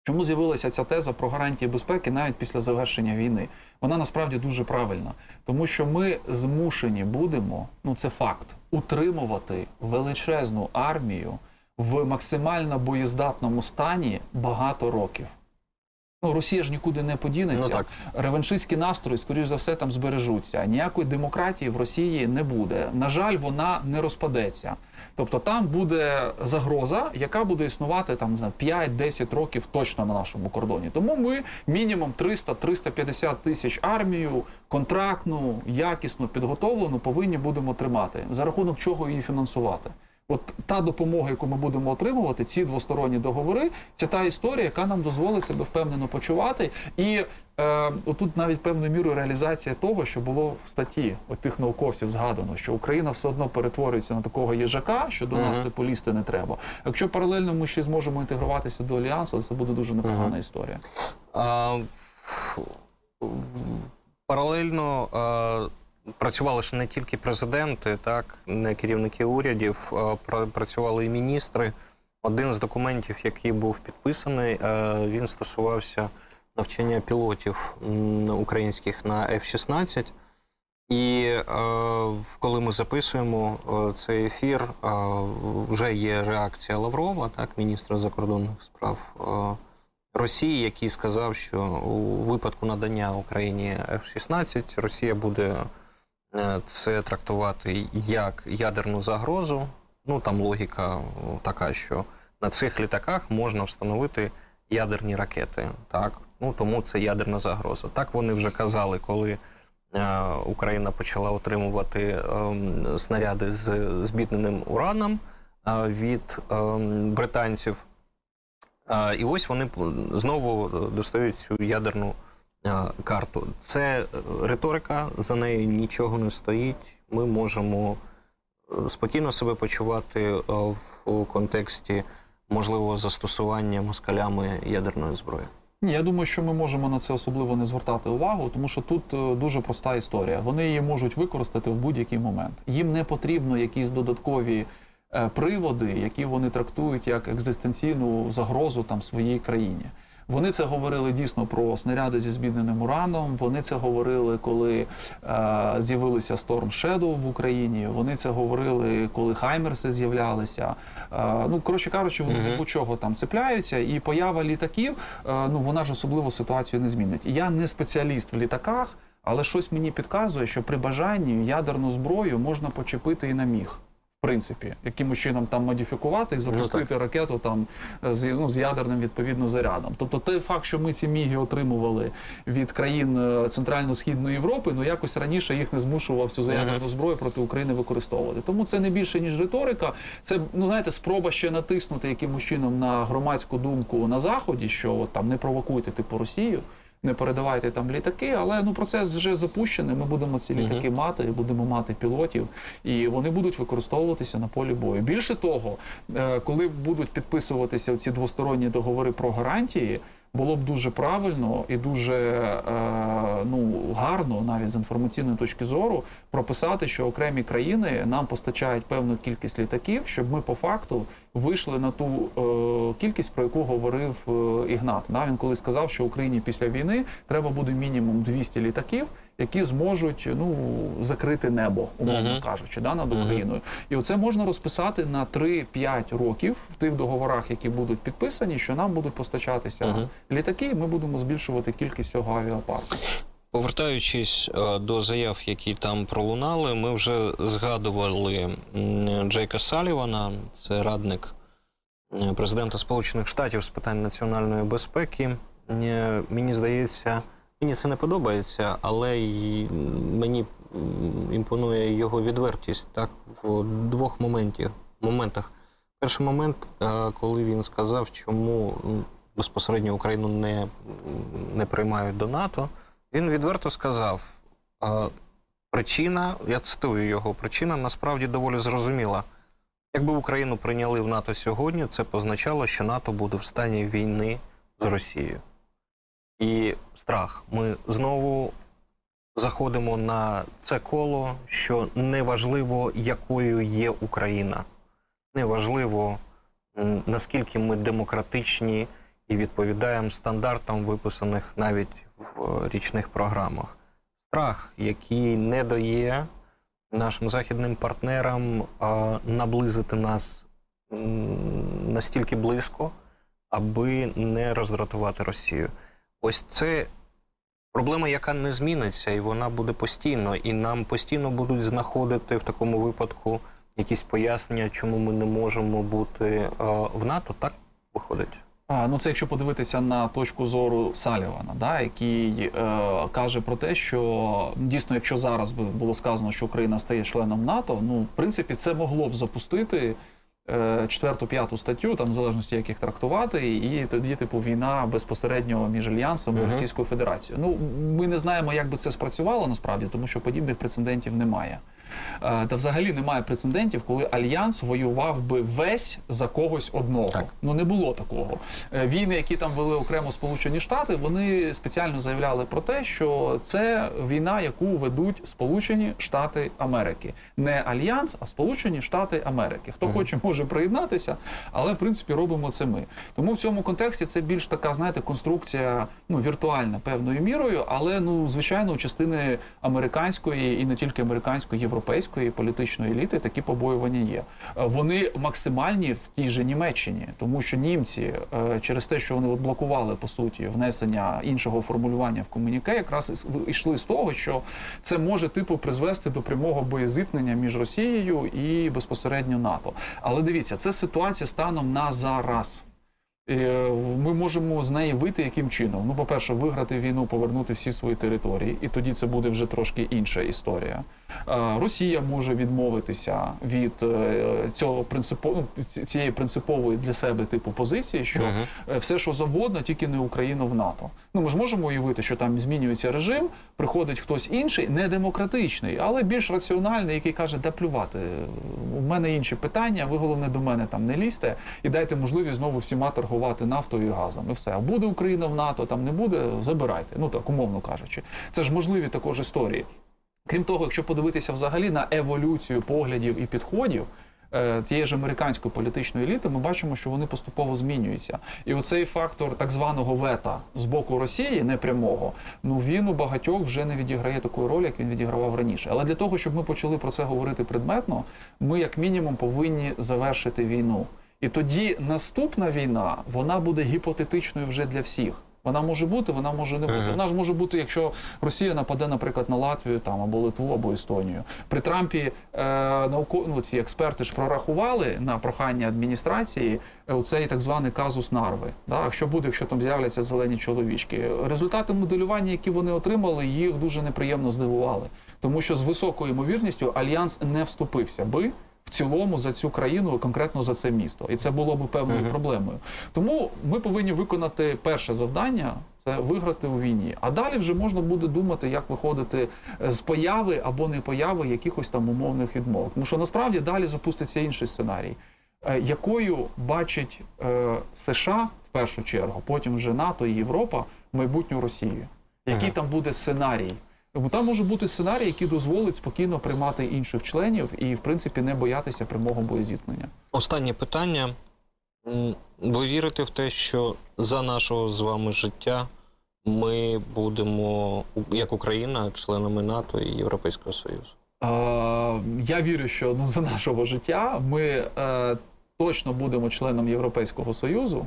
Чому з'явилася ця теза про гарантії безпеки навіть після завершення війни? Вона насправді дуже правильна, тому що ми змушені будемо, ну це факт, утримувати величезну армію в максимально боєздатному стані багато років. Ну, Росія ж нікуди не подінеться. Ну, так. Реваншистські настрої, скоріш за все, там збережуться. Ніякої демократії в Росії не буде. На жаль, вона не розпадеться. Тобто там буде загроза, яка буде існувати там знаю, 5-10 років точно на нашому кордоні. Тому ми мінімум 300-350 тисяч армію, контрактну, якісно підготовлену, повинні будемо тримати. За рахунок чого її фінансувати. От та допомога, яку ми будемо отримувати, ці двосторонні договори, це та історія, яка нам дозволить себе впевнено почувати. І е, отут навіть певною мірою реалізація того, що було в статті от тих науковців згадано, що Україна все одно перетворюється на такого їжака, що до нас Мгм. типу лізти не треба. Якщо паралельно ми ще зможемо інтегруватися до альянсу, це буде дуже непогана Мгм. історія. А, паралельно а, працювали ж не тільки президенти, так, не керівники урядів, працювали і міністри. Один з документів, який був підписаний, е, він стосувався навчання пілотів українських на F-16. І е, коли ми записуємо е, цей ефір, вже є реакція Лаврова, так, міністра закордонних справ Росії, який сказав, що у випадку надання Україні F-16 Росія буде це трактувати як ядерну загрозу. Ну там логіка така, що на цих літаках можна встановити ядерні ракети. Так, ну тому це ядерна загроза. Так вони вже казали, коли е, Україна почала отримувати ем, снаряди з збідненим ураном е, від ем, британців. Е, І ось вони знову е, достають цю ядерну е, карту. Це е, риторика, за нею нічого не стоїть. Ми можемо е, спокійно себе почувати е, в контексті можливого застосування москалями ядерної зброї. Я думаю, що ми можемо на це особливо не звертати увагу, тому що тут е, дуже проста історія. Вони її можуть використати в будь-який момент. Їм не потрібно якісь додаткові е, приводи, які вони трактують як екзистенційну загрозу там своїй країні. Вони це говорили дійсно про снаряди зі збідненим ураном. Вони це говорили, коли е, з'явилися Storm Shadow в Україні. Вони це говорили, коли Хаймерси з'являлися. Е, ну коротше кажучи, вони Мгм. типу чого там цепляються, і поява літаків, е, ну вона ж особливо ситуацію не змінить. Я не спеціаліст в літаках, але щось мені підказує, що при бажанні ядерну зброю можна почепити і на міг. Принципі, якимось чином там модифікувати і запустити ракету там е, з, ну, з ядерним відповідно зарядом. Тобто той факт, що ми ці міги отримували від країн е, Центрально-Східної Європи, ну якось раніше їх не змушував цю ядерну зброю проти України використовувати. Тому це не більше ніж риторика. Це ну знаєте, спроба ще натиснути якимось чином на громадську думку на заході, що от, там не провокуйте типу Росію. Не передавайте там літаки, але ну процес вже запущений. Ми будемо ці літаки літаки мати, будемо мати пілотів, і вони будуть використовуватися на полі бою. Більше того, е, коли будуть підписуватися ці двосторонні договори про гарантії, було б дуже правильно і дуже е, ну гарно, навіть з інформаційної точки зору, прописати, що окремі країни нам постачають певну кількість літаків, щоб ми по факту вийшли на ту е, кількість, про яку говорив е, Ігнат. Да, він коли сказав, що Україні після війни треба буде мінімум 200 літаків, які зможуть ну закрити небо, умовно Мгм. кажучи, да, над. Україною. І оце можна розписати на 3-5 років в тих договорах, які будуть підписані, що нам будуть постачатися Мгм. літаки, і ми будемо збільшувати кількість цього авіапарку. Повертаючись е, до заяв, які там пролунали, ми вже згадували Джейка Салівана, це радник е, президента Сполучених Штатів з питань національної безпеки. Е, Мені здається, мені це не подобається, але й мені імпонує його відвертість так в двох моментів, моментах. Перший момент, е, коли він сказав, чому безпосередньо Україну не, не приймають до НАТО. Він відверто сказав: причина, я цитую його, причина насправді доволі зрозуміла. Якби Україну прийняли в НАТО сьогодні, це б означало, що НАТО буде в стані війни з Росією. І страх. Ми знову заходимо на це коло, що неважливо, якою є Україна. Неважливо, наскільки ми демократичні і відповідаємо стандартам, виписаних навіть в річних програмах. Страх, який не дає нашим західним партнерам наблизити нас настільки близько, аби не роздратувати Росію. Ось це проблема, яка не зміниться, і вона буде постійно. І нам постійно будуть знаходити в такому випадку якісь пояснення, чому ми не можемо бути а, в НАТО. Так виходить. А, ну це якщо подивитися на точку зору Салівана, да, який е, каже про те, що дійсно, якщо зараз би було сказано, що Україна стає членом НАТО, ну в принципі це могло б запустити е, четверту, п'яту статтю, там в залежності як їх трактувати, і тоді, типу, війна безпосередньо між альянсом і. Російською Федерацією. Ну ми не знаємо, як би це спрацювало насправді, тому що подібних прецедентів немає. Е, Та взагалі немає прецедентів, коли альянс воював би весь за когось одного. Так. Ну не було такого. Е, Війни, які там вели окремо Сполучені Штати, вони спеціально заявляли про те, що це війна, яку ведуть Сполучені Штати Америки, не альянс, а Сполучені Штати Америки. Хто хоче, може приєднатися, але в принципі робимо це ми. Тому в цьому контексті це більш така, знаєте, конструкція ну віртуальна певною мірою, але ну звичайно у частини американської і не тільки американської, європейської політичної еліти такі побоювання є. Е, Вони максимальні в тій же Німеччині, тому що німці е, через те, що вони блокували по суті внесення іншого формулювання в комуніке, якраз йшли з того, що це може типу призвести до прямого боєзіткнення між Росією і безпосередньо НАТО. Але дивіться, це ситуація станом на зараз. Е, Ми можемо з неї вийти яким чином? Ну, по-перше, виграти війну, повернути всі свої території, і тоді це буде вже трошки інша історія. Е, Росія може відмовитися від е, цього принципу ну, цієї принципової для себе типу позиції, що Мгм. е, все, що завгодно, тільки не Україна в НАТО. Ну ми ж можемо уявити, що там змінюється режим, приходить хтось інший, не демократичний, але більш раціональний, який каже, да плювати. У мене інші питання. Ви головне до мене там не лізьте і дайте можливість знову всіма торгувати нафтою і газом. І все. А буде Україна в НАТО, там не буде, забирайте. Ну так умовно кажучи, це ж можливі також історії. Крім того, якщо подивитися взагалі на еволюцію поглядів і підходів. е, Тієї ж американської політичної еліти, ми бачимо, що вони поступово змінюються. І оцей фактор так званого вета з боку Росії, непрямого, ну він у багатьох вже не відіграє такої ролі, як він відігравав раніше. Але для того, щоб ми почали про це говорити предметно, ми як мінімум повинні завершити війну. І тоді наступна війна вона буде гіпотетичною вже для всіх. Вона може бути, вона може не бути. Вона ж може бути, якщо Росія нападе, наприклад, на Латвію там або Литву, або Естонію. При Трампі е, науко, ну, ці експерти ж прорахували на прохання адміністрації е, цей так званий казус нарви. Да? Що буде, якщо там з'являться зелені чоловічки? Результати моделювання, які вони отримали, їх дуже неприємно здивували, тому що з високою ймовірністю альянс не вступився би. Цілому за цю країну, конкретно за це місто, і це було б певною Мгм. проблемою. Тому ми повинні виконати перше завдання це виграти у війні. А далі вже можна буде думати, як виходити е, з появи або не появи якихось там умовних відмов. Тому що насправді далі запуститься інший сценарій, Е, якою бачить е, США в першу чергу, потім вже НАТО і Європа майбутню Росію. Який Ага. там буде сценарій? Тому там може бути сценарій, який дозволить спокійно приймати інших членів і, в принципі, не боятися прямого боєзіткнення. Останнє питання. Ви вірите в те, що за нашого з вами життя ми будемо як Україна членами НАТО і Європейського Союзу. Е, я вірю, що ну, за нашого життя ми е, точно будемо членом Європейського Союзу.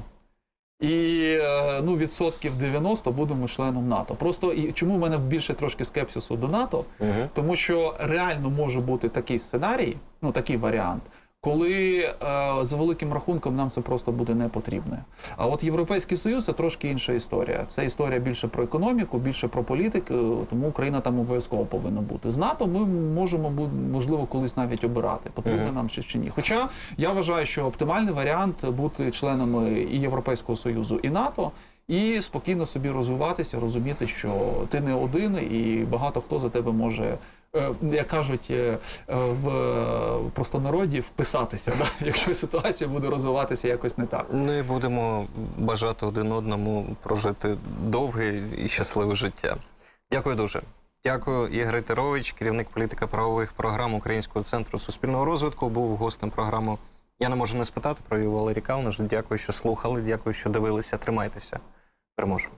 І е, ну, відсотків 90 будемо членом НАТО. Просто і чому в мене більше трошки скепсису до НАТО? Угу. Тому що реально може бути такий сценарій, ну такий варіант, коли е, за великим рахунком нам це просто буде не потрібне. А от Європейський Союз це трошки інша історія. Це історія більше про економіку, більше про політику, тому Україна там обов'язково повинна бути. З НАТО ми можемо можливо колись навіть обирати, потрібно нам чи, чи ні. Хоча я вважаю, що оптимальний варіант бути членами і Європейського Союзу, і НАТО. І спокійно собі розвиватися, розуміти, що ти не один, і багато хто за тебе може, е, як кажуть е, е, в е, простонароді, вписатися, да? (laughs) якщо ситуація буде розвиватися якось не так. Ми будемо бажати один одному прожити довге і щасливе життя. Дякую дуже. Дякую, Ігор Терович, керівник політика правових програм Українського центру суспільного розвитку, був гостем програми. Я не можу не спитати про Валерій Калниш. Дякую, що слухали, дякую, що дивилися. Тримайтеся. Переможемо.